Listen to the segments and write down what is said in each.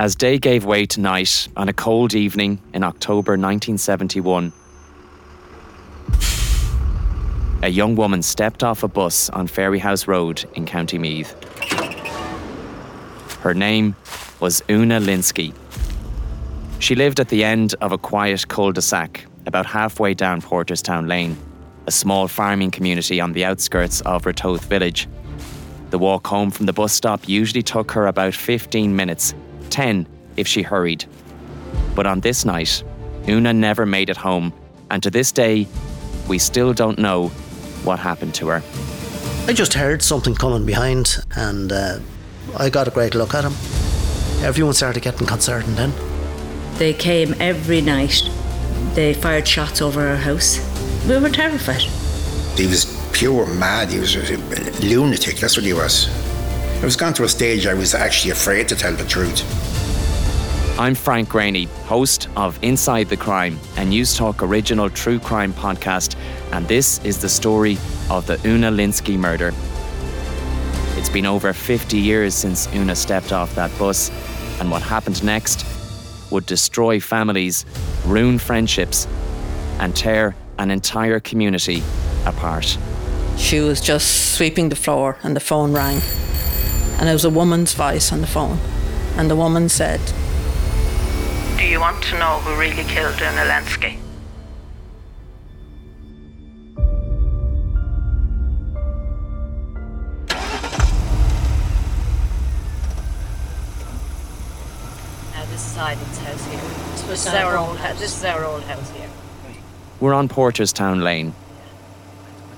As day gave way to night on a cold evening in October 1971, a young woman stepped off a bus on Fairyhouse Road in County Meath. Her name was Una Lynskey. She lived at the end of a quiet cul de sac about halfway down Porterstown Lane, a small farming community on the outskirts of Ratoath village. The walk home from the bus stop usually took her about 15 minutes, 10 if she hurried. But on this night, Una never made it home, and to this day, we still don't know what happened to her. I just heard something coming behind, and uh, I got a great look at him. Everyone started getting concerned then. They came every night. They fired shots over our house. We were terrified. He was pure mad. He was a lunatic. That's what he was. I was gone to a stage I was actually afraid to tell the truth. I'm Frank Greaney, host of Inside the Crime, a Newstalk original true crime podcast, and this is the story of the Una Lynskey murder. It's been over 50 years since Una stepped off that bus, and what happened next would destroy families, ruin friendships, and tear an entire community apart. She was just sweeping the floor, and the phone rang. And it was a woman's voice on the phone. And the woman said, do you want to know who really killed Una Lynskey? Now this is Ivan's house here. This is our old house. This is our old house here. We're on Porterstown Lane.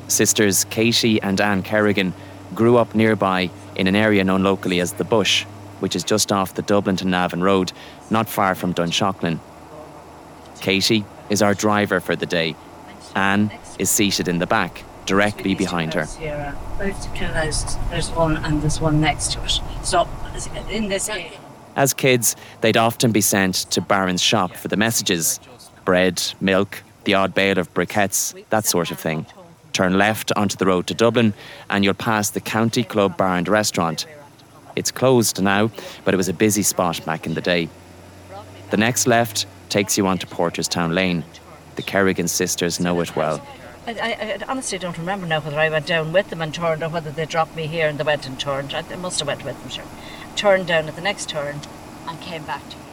Sisters Katie and Anne Kerrigan grew up nearby in an area known locally as the Bush which is just off the Dublin to Navan Road, not far from Dunshaughlin. Katie is our driver for the day. Anne is seated in the back, directly behind her. Both two houses, there's one and there's one next to it. So, in this. As kids, they'd often be sent to Baron's shop for the messages bread, milk, the odd bale of briquettes, that sort of thing. Turn left onto the road to Dublin, and you'll pass the County Club Bar and Restaurant, it's closed now, but it was a busy spot back in the day. The next left takes you onto Porterstown Lane. The Kerrigan sisters know it well. I, I, I, honestly don't remember now whether I went down with them and turned or whether they dropped me here and they went and turned. I, must have went with them, sure. Turned down at the next turn and came back to here.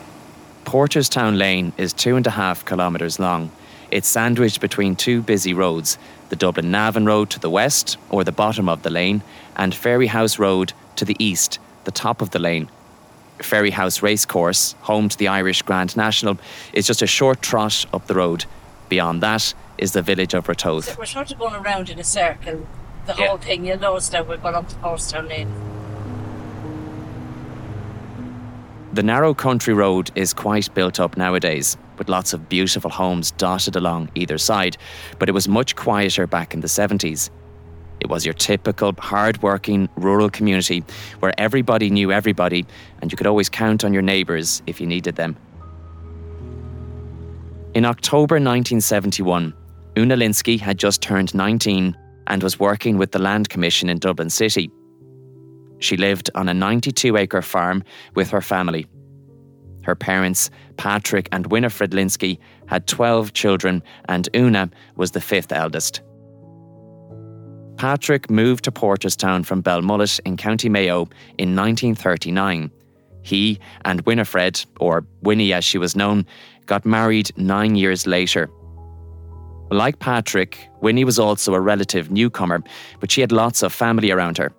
Porterstown Lane is two and a half kilometres long. It's sandwiched between two busy roads the Dublin Navan Road to the west, or the bottom of the lane, and Fairyhouse Road to the east, the top of the lane. Fairyhouse Racecourse, home to the Irish Grand National, is just a short trot up the road. Beyond that is the village of Ratoath. So we're sort of going around in a circle. The yeah. whole thing, you'll notice that we're going up to Porterstown Lane. The narrow country road is quite built up nowadays, with lots of beautiful homes dotted along either side, but it was much quieter back in the 70s. It was your typical hard-working rural community where everybody knew everybody and you could always count on your neighbours if you needed them. In October 1971, Una Lynskey had just turned 19 and was working with the Land Commission in Dublin City. She lived on a 92 acre farm with her family. Her parents, Patrick and Winifred Lynskey, had 12 children, and Una was the fifth eldest. Patrick moved to Porterstown from Belmullet in County Mayo in 1939. He and Winifred, or Winnie as she was known, got married nine years later. Like Patrick, Winnie was also a relative newcomer, but she had lots of family around her.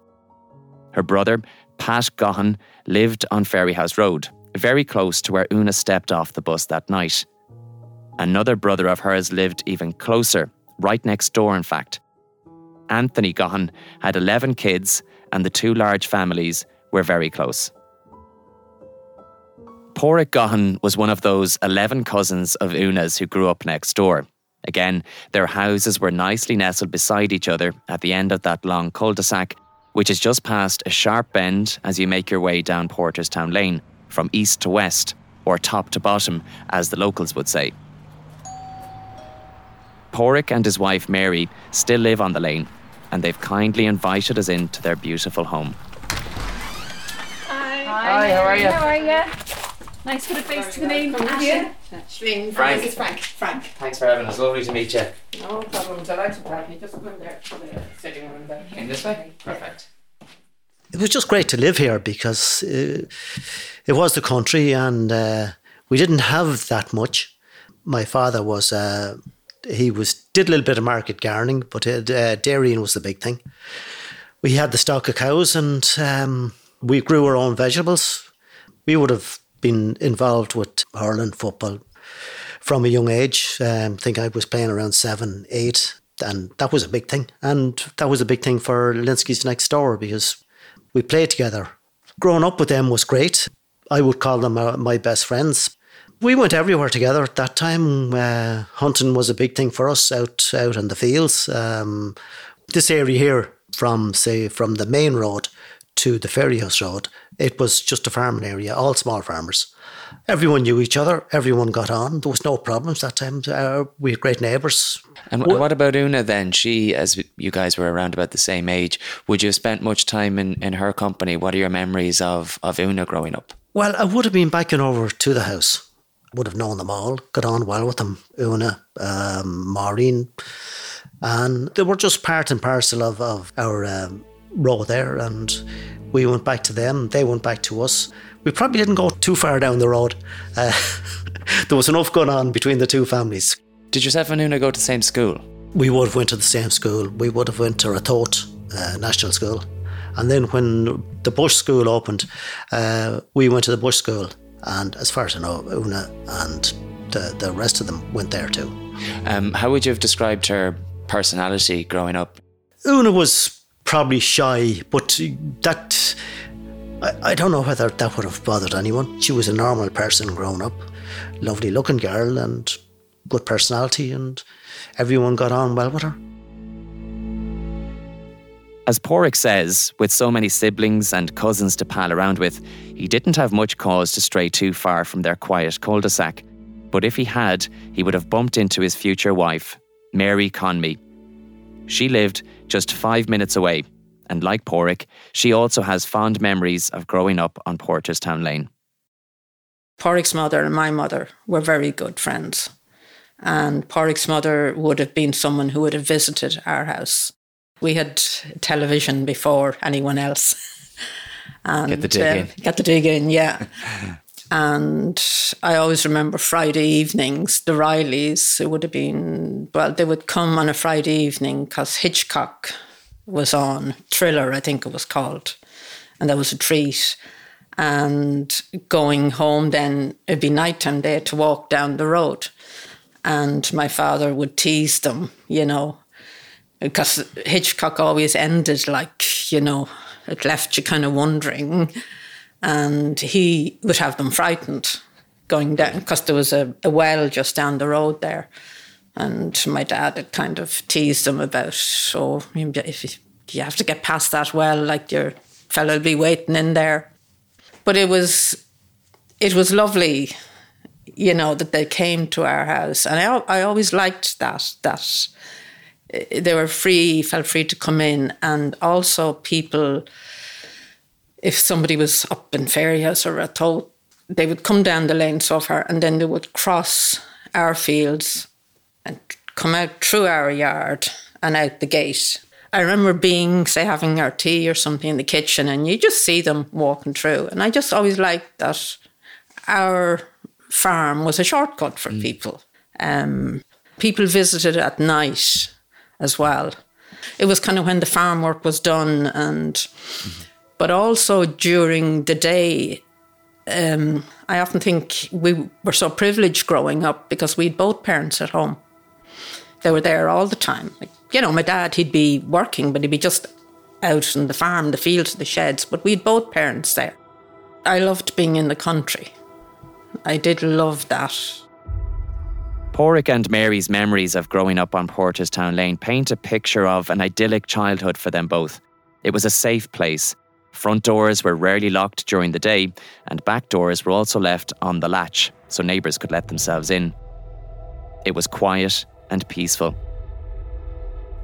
Her brother, Pat Gaughan, lived on Ferryhouse Road, very close to where Una stepped off the bus that night. Another brother of hers lived even closer, right next door, in fact. Anthony Gaughan had 11 kids, and the two large families were very close. Pádraig Gaughan was one of those 11 cousins of Una's who grew up next door. Again, their houses were nicely nestled beside each other at the end of that long cul de sac, which is just past a sharp bend as you make your way down Porterstown Lane, from east to west, or top to bottom, as the locals would say. Pádraig and his wife Mary still live on the lane, and they've kindly invited us into their beautiful home. Hi. Hi, how are you? How are you? Nice put a face to the name. Ashton. Shling. Frank. This is Frank. Frank. Thanks for having us. Lovely to meet you. No problems. I like to party. Just go in there. to the Sitting room there. In this way? Perfect. It was just great to live here because uh, it was the country and uh, we didn't have that much. My father was uh, he was did a little bit of market gardening, but it, uh, dairying was the big thing. We had the stock of cows and um, we grew our own vegetables. We would have been involved with hurling, football from a young age. Um, I think I was playing around seven, eight, and that was a big thing. And that was a big thing for Lynskey's next door because we played together. Growing up with them was great. I would call them uh, my best friends. We went everywhere together at that time. Uh, hunting was a big thing for us out out in the fields. Um, this area here, from say from the main road to the Fairyhouse Road, it was just a farming area, all small farmers. Everyone knew each other. Everyone got on. There was no problems that time. Uh, we had great neighbours. And wh- what about Una then? She, as you guys were around about the same age, would you have spent much time in, in her company? What are your memories of, of Una growing up? Well, I would have been backing over to the house. Would have known them all. Got on well with them. Una, um, Maureen, and they were just part and parcel of, of our um, row there. And we went back to them. They went back to us. We probably didn't go too far down the road. Uh, there was enough going on between the two families. Did yourself and Una go to the same school? We would have went to the same school. We would have went to Ratoath uh, National School. And then when the Bush School opened, uh, we went to the Bush School. And as far as I know, Una and the, the rest of them went there too. Um, how would you have described her personality growing up? Una was probably shy, but that I, don't know whether that would have bothered anyone. She was a normal person growing up, lovely looking girl and good personality, and everyone got on well with her. As Pádraig says, with so many siblings and cousins to pal around with, he didn't have much cause to stray too far from their quiet cul de sac. But if he had, he would have bumped into his future wife, Mary Conmee. She lived just five minutes away, and like Pádraig, she also has fond memories of growing up on Porterstown Lane. Pádraig's mother and my mother were very good friends. And Pádraig's mother would have been someone who would have visited our house. We had television before anyone else. and, Get the dig uh, in. Get the dig in, yeah. and I always remember Friday evenings, the Rileys, it would have been, well, they would come on a Friday evening because Hitchcock was on, Thriller, I think it was called. And that was a treat. And going home then, it'd be nighttime, they had to walk down the road. And my father would tease them, you know, because Hitchcock always ended like, you know, it left you kind of wondering. And he would have them frightened going down because there was a, a well just down the road there. And my dad had kind of teased them about, oh, so if you, you have to get past that well, like your fellow will be waiting in there. But it was, it was lovely, you know, that they came to our house, and I, I always liked that. That eh, they were free, felt free to come in, and also people, if somebody was up in House or all, they would come down the lane so far, and then they would cross our fields and come out through our yard and out the gate. I remember being, say, having our tea or something in the kitchen, and you just see them walking through. And I just always liked that our farm was a shortcut for people. Um, people visited at night as well. It was kind of when the farm work was done, and but also during the day. Um, I often think we were so privileged growing up because we had both parents at home. They were there all the time. Like, you know, my dad, he'd be working, but he'd be just out in the farm, the fields, the sheds. But we had both parents there. I loved being in the country. I did love that. Pádraig and Mary's memories of growing up on Porterstown Lane paint a picture of an idyllic childhood for them both. It was a safe place. Front doors were rarely locked during the day, and back doors were also left on the latch so neighbours could let themselves in. It was quiet and peaceful.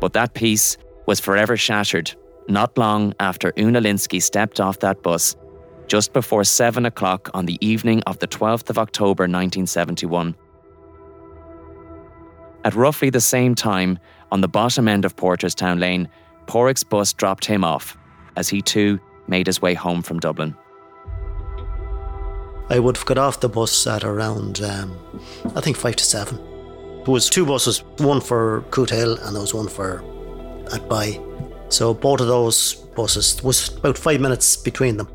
But that peace was forever shattered not long after Una Lynskey stepped off that bus just before 7 o'clock on the evening of the 12th of October 1971. At roughly the same time, on the bottom end of Porterstown Lane, Pádraig's bus dropped him off as he too made his way home from Dublin. I would have got off the bus at around, um, I think, five to seven. There was two buses, one for Cootehill and there was one for Athboy. So both of those buses was about five minutes between them.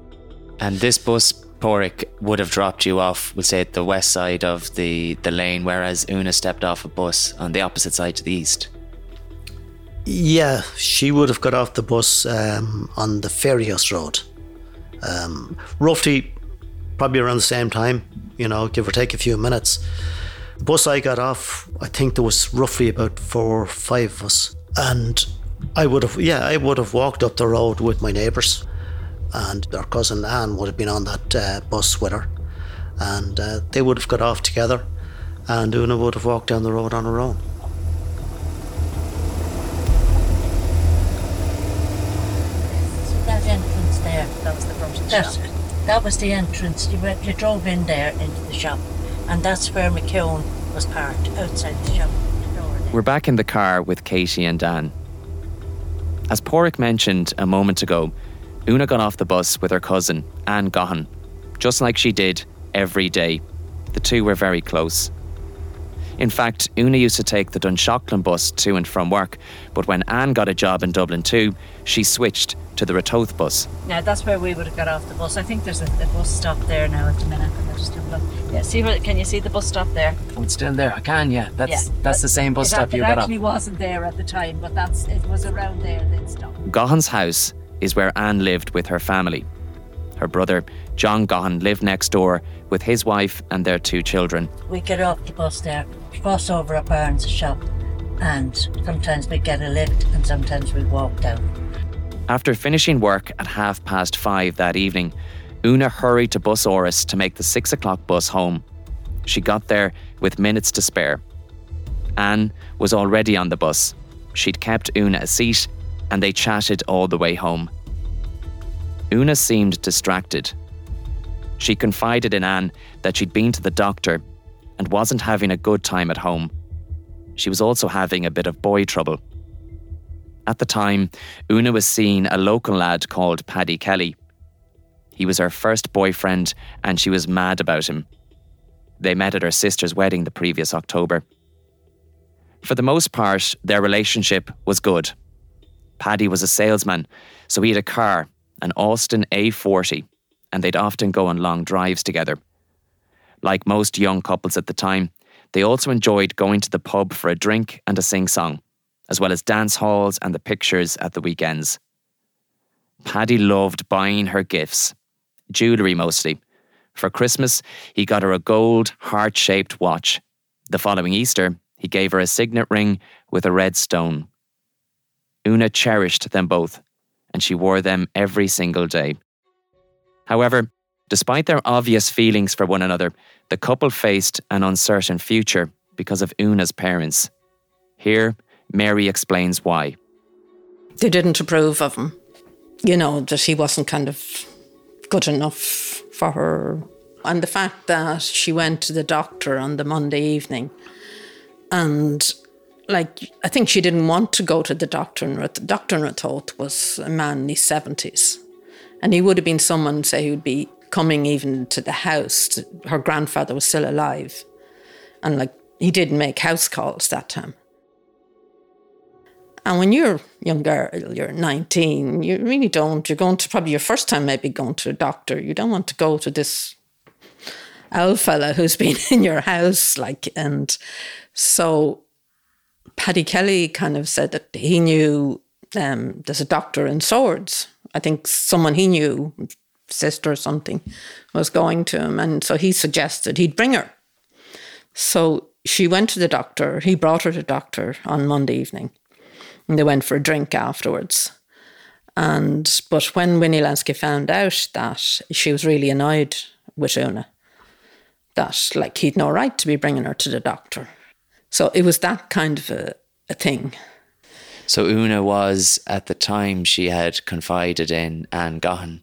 And this bus, Pádraig, would have dropped you off, we'll say, at the west side of the, the lane, whereas Una stepped off a bus on the opposite side to the east. Yeah, she would have got off the bus um, on the Fairyhouse Road. Um, roughly, probably around the same time, you know, give or take a few minutes. The bus I got off, I think there was roughly about four or five of us. And I would have, yeah, I would have walked up the road with my neighbours. And our cousin Anne would have been on that uh, bus with her. And uh, they would have got off together. And Una would have walked down the road on her own. That entrance there. That was the front of the that's. That was the entrance. You went, you drove in there into the shop, and that's where McKeown was parked outside the shop. We're back in the car with Katie and Dan. As Pádraig mentioned a moment ago, Una got off the bus with her cousin, Anne Gaughan, just like she did every day. The two were very close. In fact, Una used to take the Dunshaughlin bus to and from work, but when Anne got a job in Dublin too, she switched to the Ratoath bus. Now that's where we would have got off the bus. I think there's a, a bus stop there now at the minute. I'll just have a look. Yeah, see where, can you see the bus stop there? Oh, it's still there. I can, yeah. That's Yeah, that's the same bus it, stop it you got off. It actually wasn't there at the time, but that's it was around there then stop. Gaughan's house is where Anne lived with her family. Her brother, John Gaughan, lived next door with his wife and their two children. We get off the bus there, cross over at Barnes' shop, and sometimes we get a lift and sometimes we walk down. After finishing work at half past five that evening, Una hurried to Busáras to make the six o'clock bus home. She got there with minutes to spare. Anne was already on the bus. She'd kept Una a seat and they chatted all the way home. Una seemed distracted. She confided in Anne that she'd been to the doctor and wasn't having a good time at home. She was also having a bit of boy trouble. At the time, Una was seeing a local lad called Paddy Kelly. He was her first boyfriend and she was mad about him. They met at her sister's wedding the previous October. For the most part, their relationship was good. Paddy was a salesman, so he had a car, an Austin A40, and they'd often go on long drives together. Like most young couples at the time, they also enjoyed going to the pub for a drink and a sing song, as well as dance halls and the pictures at the weekends. Paddy loved buying her gifts, jewellery mostly. For Christmas, he got her a gold, heart shaped watch. The following Easter, he gave her a signet ring with a red stone. Una cherished them both, and she wore them every single day. However, despite their obvious feelings for one another, the couple faced an uncertain future because of Una's parents. Here, Mary explains why. They didn't approve of him. You know, that he wasn't kind of good enough for her. And the fact that she went to the doctor on the Monday evening and like I think she didn't want to go to the doctor doctor in Ratoath was a man in his seventies. And he would have been someone, say, who'd be coming even to the house. To, her grandfather was still alive. And like he didn't make house calls that time. And when you're young girl, you're 19, you really don't, you're going to probably your first time maybe going to a doctor. You don't want to go to this old fella who's been in your house, like, and so Paddy Kelly kind of said that he knew um, there's a doctor in Swords. I think someone he knew, sister or something, was going to him. And so he suggested he'd bring her. So she went to the doctor. He brought her to the doctor on Monday evening. And they went for a drink afterwards. And but when Winnie Lynskey found out that she was really annoyed with Una, that like he'd no right to be bringing her to the doctor. So it was that kind of a, a thing. So Una was at the time she had confided in Anne Gaughan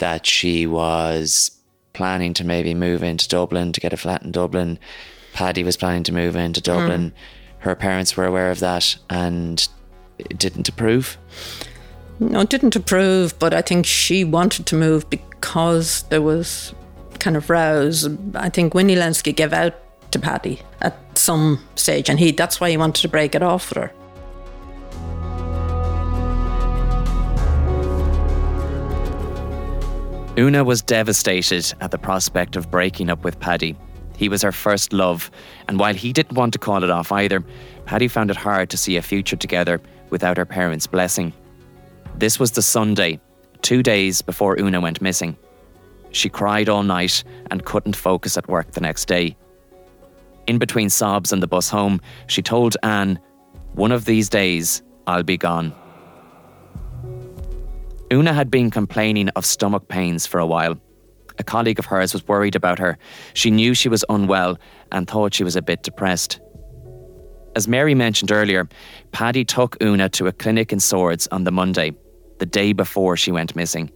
that she was planning to maybe move into Dublin to get a flat in Dublin. Paddy was planning to move into Dublin. Mm. Her parents were aware of that and didn't approve. No, didn't approve, but I think she wanted to move because there was kind of rows. I think Winnie Lynskey gave out to Paddy at some stage, and he that's why he wanted to break it off with her. Una was devastated at the prospect of breaking up with Paddy. He was her first love, and while he didn't want to call it off either, Paddy found it hard to see a future together without her parents' blessing. This was the Sunday, two days before Una went missing. She cried all night and couldn't focus at work the next day. In between sobs and the bus home, she told Anne, One of these days, I'll be gone. Una had been complaining of stomach pains for a while. A colleague of hers was worried about her. She knew she was unwell and thought she was a bit depressed. As Mary mentioned earlier, Paddy took Una to a clinic in Swords on the Monday, the day before she went missing.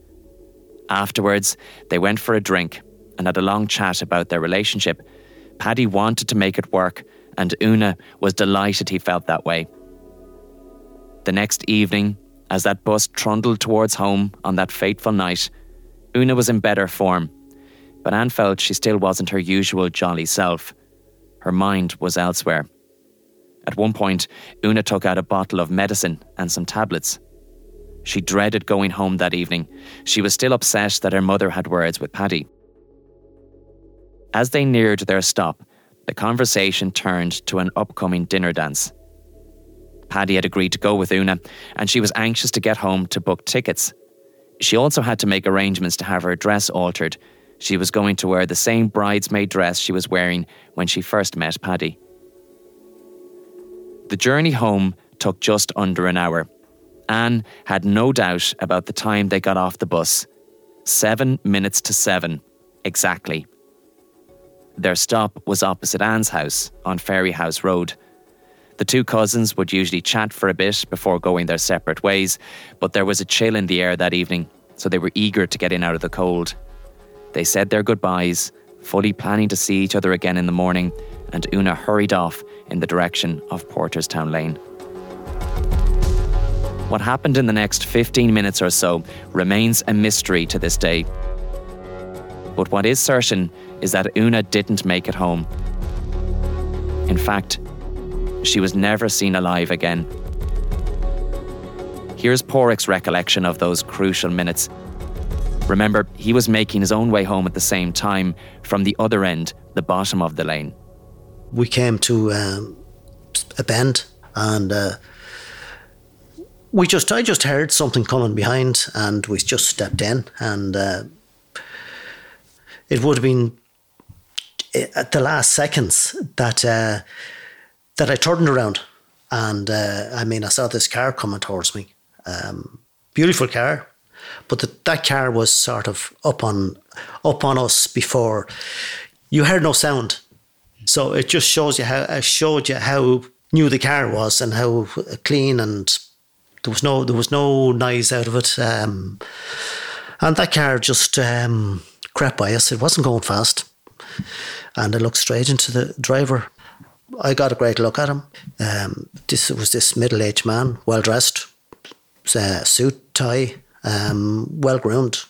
Afterwards, they went for a drink and had a long chat about their relationship. Paddy wanted to make it work, and Una was delighted he felt that way. The next evening, as that bus trundled towards home on that fateful night, Una was in better form, but Anne felt she still wasn't her usual jolly self. Her mind was elsewhere. At one point, Una took out a bottle of medicine and some tablets. She dreaded going home that evening. She was still upset that her mother had words with Paddy. As they neared their stop, the conversation turned to an upcoming dinner dance. Paddy had agreed to go with Una, and she was anxious to get home to book tickets. She also had to make arrangements to have her dress altered. She was going to wear the same bridesmaid dress she was wearing when she first met Paddy. The journey home took just under an hour. Anne had no doubt about the time they got off the bus. Seven minutes to seven, exactly. Their stop was opposite Anne's house on Fairyhouse Road. The two cousins would usually chat for a bit before going their separate ways, but there was a chill in the air that evening, so they were eager to get in out of the cold. They said their goodbyes, fully planning to see each other again in the morning, and Una hurried off in the direction of Porterstown Lane. What happened in the next 15 minutes or so remains a mystery to this day. But what is certain is that Una didn't make it home. In fact, she was never seen alive again. Here's Pádraig's recollection of those crucial minutes. Remember, he was making his own way home at the same time from the other end, the bottom of the lane. We came to um, a bend and uh, we just I just heard something coming behind and we just stepped in and uh, it would have been eh, at the last seconds that uh, that I turned around and uh, I mean I saw this car coming towards me um, beautiful car but the, that car was sort of up on up on us before you heard no sound so it just shows you how showed you how new the car was and how clean and there was no there was no noise out of it. Um, and that car just um, crept by us. It wasn't going fast, and I looked straight into the driver. I got a great look at him. Um, this was this middle-aged man, well dressed, uh, suit, tie, um, well groomed.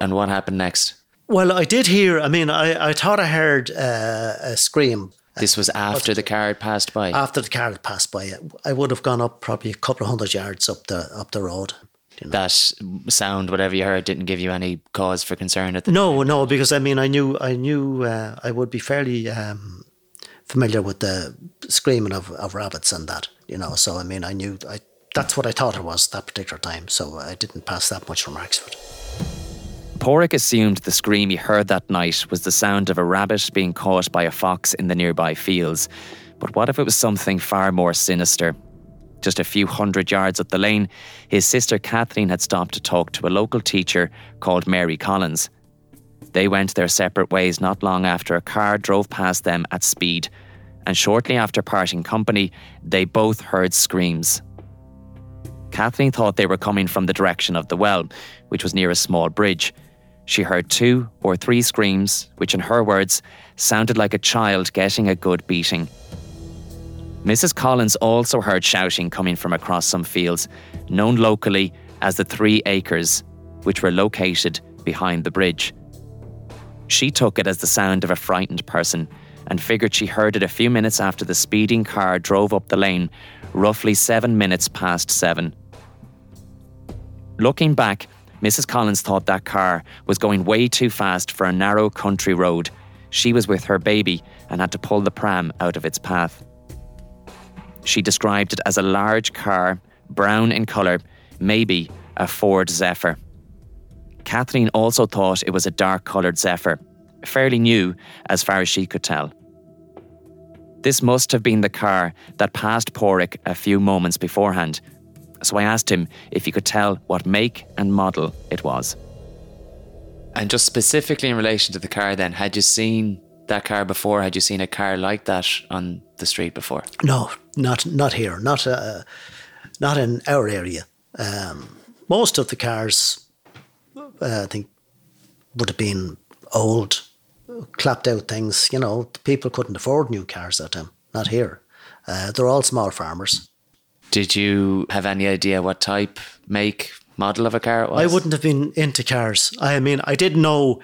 And what happened next? Well, I did hear. I mean, I, I thought I heard uh, a scream this was after the car had passed by. After the car had passed by, I would have gone up probably a couple of hundred yards up the up the road. You know. That sound, whatever you heard, didn't give you any cause for concern at the No, no, because I mean, I knew, I knew, uh, I would be fairly um, familiar with the screaming of, of rabbits and that, you know. So I mean, I knew, I that's what I thought it was that particular time. So I didn't pass that much for it. Pádraig assumed the scream he heard that night was the sound of a rabbit being caught by a fox in the nearby fields. But what if it was something far more sinister? Just a few hundred yards up the lane, his sister Kathleen had stopped to talk to a local teacher called Mary Collins. They went their separate ways not long after a car drove past them at speed, and shortly after parting company, they both heard screams. Kathleen thought they were coming from the direction of the well, which was near a small bridge. She heard two or three screams, which, in her words, sounded like a child getting a good beating. Mrs. Collins also heard shouting coming from across some fields, known locally as the Three Acres, which were located behind the bridge. She took it as the sound of a frightened person and figured she heard it a few minutes after the speeding car drove up the lane, roughly seven minutes past seven. Looking back, Mrs. Collins thought that car was going way too fast for a narrow country road. She was with her baby and had to pull the pram out of its path. She described it as a large car, brown in colour, maybe a Ford Zephyr. Kathleen also thought it was a dark coloured Zephyr, fairly new as far as she could tell. This must have been the car that passed Pádraig a few moments beforehand, so I asked him if he could tell what make and model it was. And just specifically in relation to the car, then, had you seen that car before? Had you seen a car like that on the street before? No, not not here, not uh, not in our area. Um, most of the cars, uh, I think, would have been old, clapped out things. You know, people couldn't afford new cars at time. Not here. Uh, they're all small farmers. Did you have any idea what type, make, model of a car it was? I wouldn't have been into cars. I mean, I did know.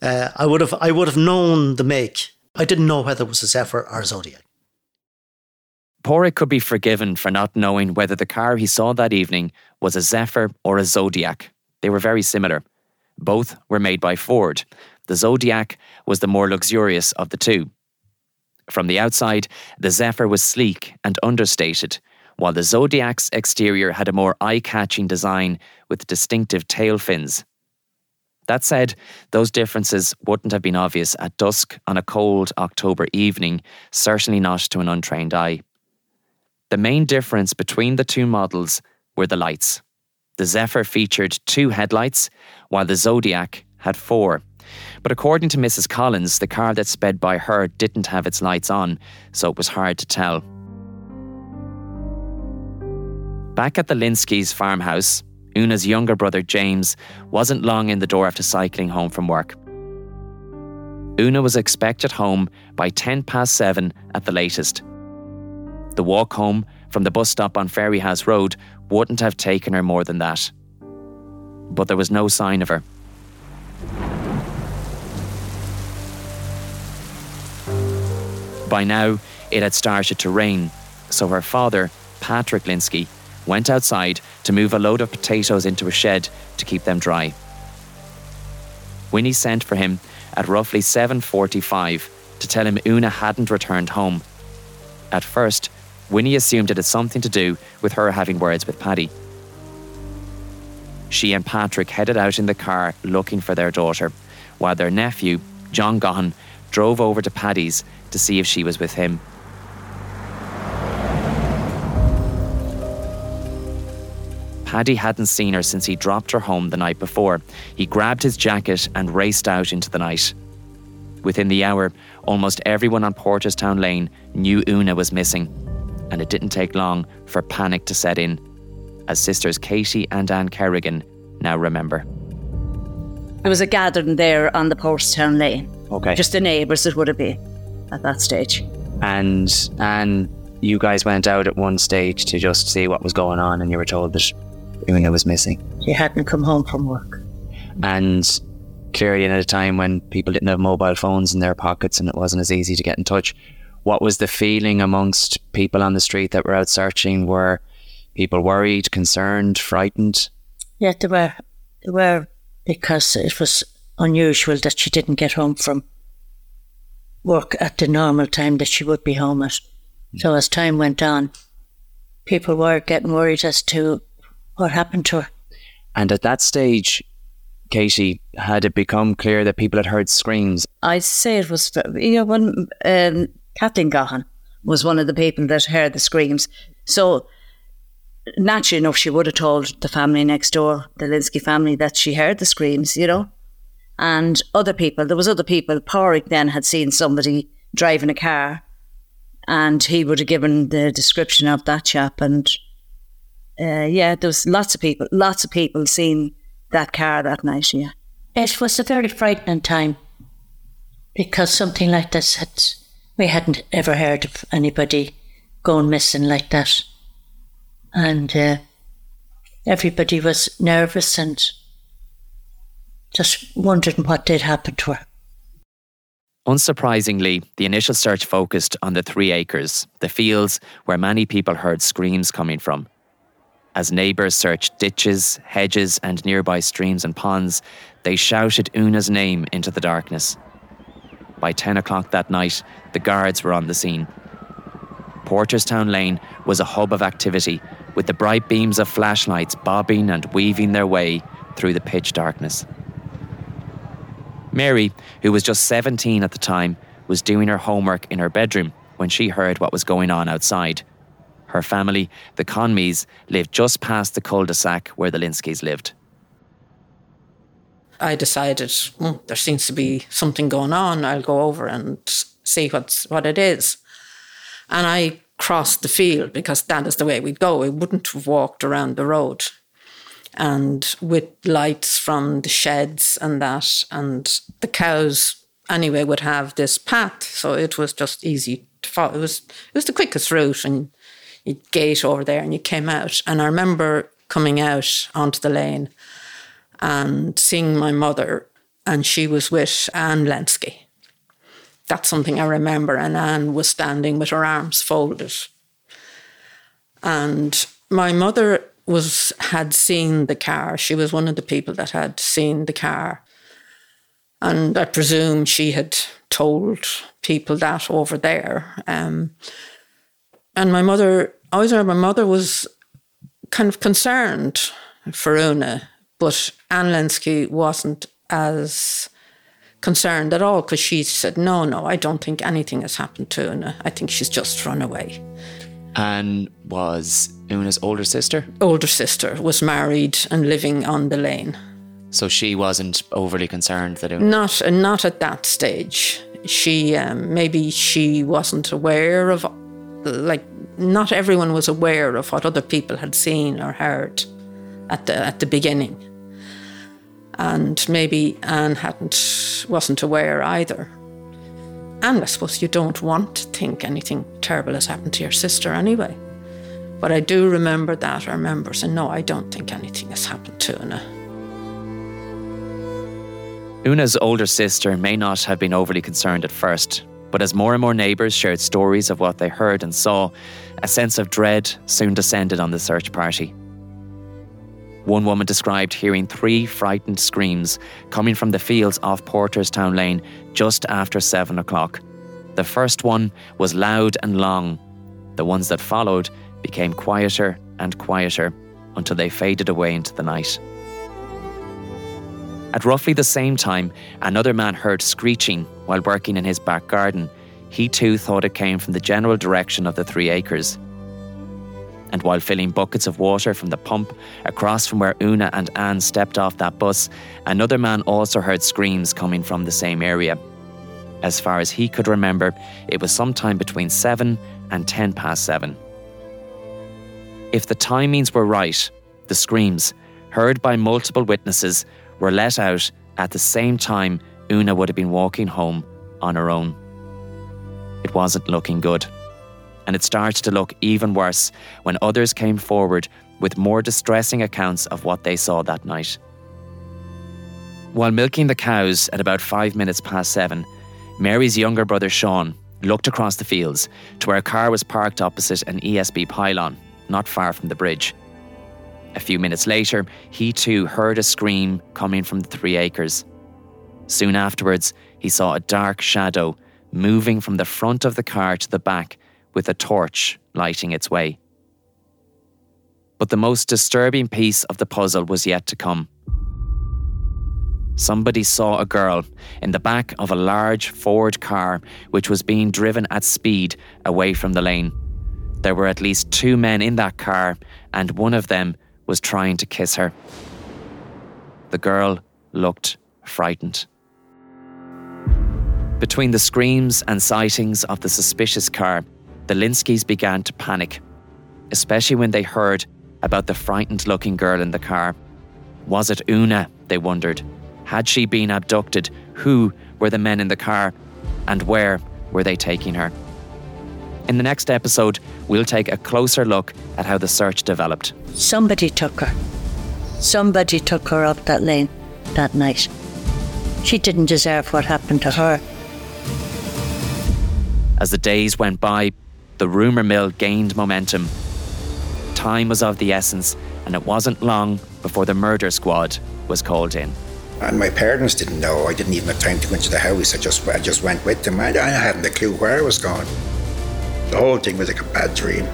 Uh, I would have. I would have known the make. I didn't know whether it was a Zephyr or a Zodiac. Pádraig could be forgiven for not knowing whether the car he saw that evening was a Zephyr or a Zodiac. They were very similar. Both were made by Ford. The Zodiac was the more luxurious of the two. From the outside, the Zephyr was sleek and understated, while the Zodiac's exterior had a more eye catching design with distinctive tail fins. That said, those differences wouldn't have been obvious at dusk on a cold October evening, certainly not to an untrained eye. The main difference between the two models were the lights. The Zephyr featured two headlights, while the Zodiac had four. But according to Mrs. Collins, the car that sped by her didn't have its lights on, so it was hard to tell. Back at the Lynskeys' farmhouse, Una's younger brother James wasn't long in the door after cycling home from work. Una was expected home by 10 past 7 at the latest. The walk home from the bus stop on Fairyhouse Road wouldn't have taken her more than that. But there was no sign of her. By now, it had started to rain, so her father, Patrick Lynskey, went outside to move a load of potatoes into a shed to keep them dry. Winnie sent for him at roughly 7:45 to tell him Una hadn't returned home. At first, Winnie assumed it had something to do with her having words with Paddy. She and Patrick headed out in the car looking for their daughter, while their nephew, John Gaughan, drove over to Paddy's to see if she was with him. Paddy hadn't seen her since he dropped her home the night before. He grabbed his jacket and raced out into the night. Within the hour, almost everyone on Porterstown Lane knew Una was missing, and it didn't take long for panic to set in, as sisters Katie and Anne Kerrigan now remember. There was a gathering there on the Porterstown Lane. Okay. Just the neighbours it would have been at that stage. And and you guys went out at one stage to just see what was going on, and you were told that Una was missing. She hadn't come home from work. And clearly, at a time when people didn't have mobile phones in their pockets and it wasn't as easy to get in touch, what was the feeling amongst people on the street that were out searching? Were people worried, concerned, frightened? Yeah, they were. They were because it was unusual that she didn't get home from work at the normal time that she would be home at. So as time went on, people were getting worried as to what happened to her. And at that stage, Katie, had it become clear that people had heard screams? I'd say it was, you know, when um, Kathleen Gaughan was one of the people that heard the screams. So naturally enough, she would have told the family next door, the Lynskey family, that she heard the screams, you know. And other people, there was other people. Pádraig then had seen somebody driving a car, and he would have given the description of that chap, and Uh, yeah, there was lots of people, lots of people seen that car that night. Yeah, it was a very frightening time because something like this had we hadn't ever heard of anybody going missing like that, and uh, everybody was nervous and just wondering what did happen to her. Unsurprisingly, the initial search focused on the three acres, the fields where many people heard screams coming from. As neighbours searched ditches, hedges, and nearby streams and ponds, they shouted Una's name into the darkness. By 10 o'clock that night, the guards were on the scene. Porterstown Lane was a hub of activity, with the bright beams of flashlights bobbing and weaving their way through the pitch darkness. Mary, who was just 17 at the time, was doing her homework in her bedroom when she heard what was going on outside. Her family, the Conmees, lived just past the cul de sac where the Lynskeys lived. I decided mm, there seems to be something going on. I'll go over and see what's what it is. And I crossed the field because that is the way we'd go. We wouldn't have walked around the road and with lights from the sheds and that. And the cows, anyway, would have this path. So it was just easy to follow. It was, it was the quickest route. And you'd gate over there and you came out. And I remember coming out onto the lane and seeing my mother, and she was with Anne Lynskey. That's something I remember. And Anne was standing with her arms folded. And my mother was had seen the car. She was one of the people that had seen the car. And I presume she had told people that over there. Um, and my mother, I my mother was kind of concerned for Una, but Anne Lynskey wasn't as concerned at all because she said, No, no, I don't think anything has happened to Una. I think she's just run away. Anne was Una's older sister? Older sister was married and living on the lane. So she wasn't overly concerned that Una. Not, not at that stage. She um, maybe she wasn't aware of, like, not everyone was aware of what other people had seen or heard at the at the beginning, and maybe Anne hadn't wasn't aware either. And I suppose you don't want to think anything terrible has happened to your sister anyway. But I do remember that. I remember saying, no, I don't think anything has happened to Una. Una's older sister may not have been overly concerned at first, but as more and more neighbours shared stories of what they heard and saw, a sense of dread soon descended on the search party. One woman described hearing three frightened screams coming from the fields off Porterstown Lane just after seven o'clock. The first one was loud and long. The ones that followed became quieter and quieter until they faded away into the night. At roughly the same time, another man heard screeching while working in his back garden. He too thought it came from the general direction of the three acres and while filling buckets of water from the pump across from where Una and Anne stepped off that bus, another man also heard screams coming from the same area. As far as he could remember, it was sometime between 7 and 10 past 7. If the timings were right, the screams, heard by multiple witnesses, were let out at the same time Una would have been walking home on her own. It wasn't looking good and it started to look even worse when others came forward with more distressing accounts of what they saw that night. While milking the cows at about five minutes past seven, Mary's younger brother Sean looked across the fields to where a car was parked opposite an ESB pylon, not far from the bridge. A few minutes later, he too heard a scream coming from the three acres. Soon afterwards, he saw a dark shadow moving from the front of the car to the back with a torch lighting its way. But the most disturbing piece of the puzzle was yet to come. Somebody saw a girl in the back of a large Ford car which was being driven at speed away from the lane. There were at least two men in that car, and one of them was trying to kiss her. The girl looked frightened. Between the screams and sightings of the suspicious car, the Lynskeys began to panic, especially when they heard about the frightened looking girl in the car. Was it Una? They wondered. Had she been abducted? Who were the men in the car? And where were they taking her? In the next episode, we'll take a closer look at how the search developed. Somebody took her. Somebody took her up that lane that night. She didn't deserve what happened to her. As the days went by, the rumour mill gained momentum. Time was of the essence, and it wasn't long before the murder squad was called in. And my parents didn't know. I didn't even have time to go into the house. I just, I just went with them. I, I hadn't a clue where I was going. The whole thing was like a bad dream.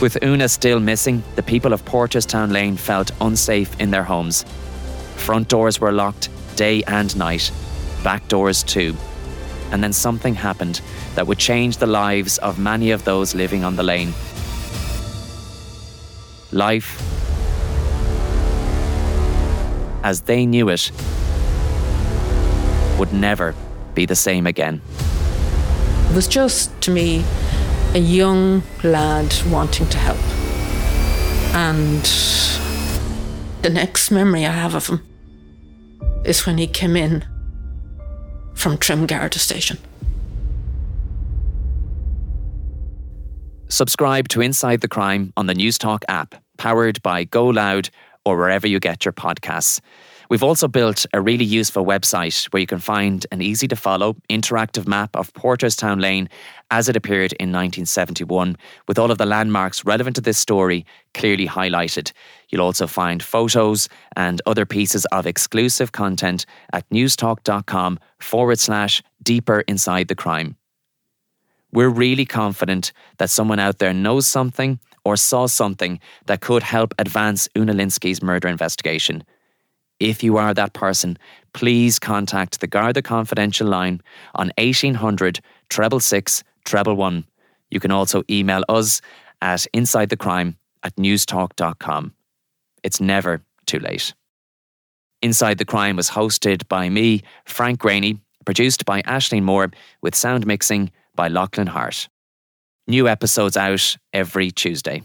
With Una still missing, the people of Porterstown Lane felt unsafe in their homes. Front doors were locked day and night, back doors too. And then something happened that would change the lives of many of those living on the lane. Life, as they knew it, would never be the same again. Was just, to me, a young lad wanting to help. And the next memory I have of him is when he came in from Trim Garda Station. Subscribe to Inside the Crime on the Newstalk app, powered by Go Loud or wherever you get your podcasts. We've also built a really useful website where you can find an easy to follow interactive map of Porterstown Lane as it appeared in 1971, with all of the landmarks relevant to this story clearly highlighted. You'll also find photos and other pieces of exclusive content at newstalk.com forward slash deeper inside the crime. We're really confident that someone out there knows something or saw something that could help advance Una Lynskey's murder investigation. If you are that person, please contact the Garda Confidential line on 1800 treble six treble one. You can also email us at insidethecrime at newstalk.com. It's never too late. Inside the Crime was hosted by me, Frank Greaney, produced by Ashley Moore, with sound mixing by Lachlan Hart. New episodes out every Tuesday.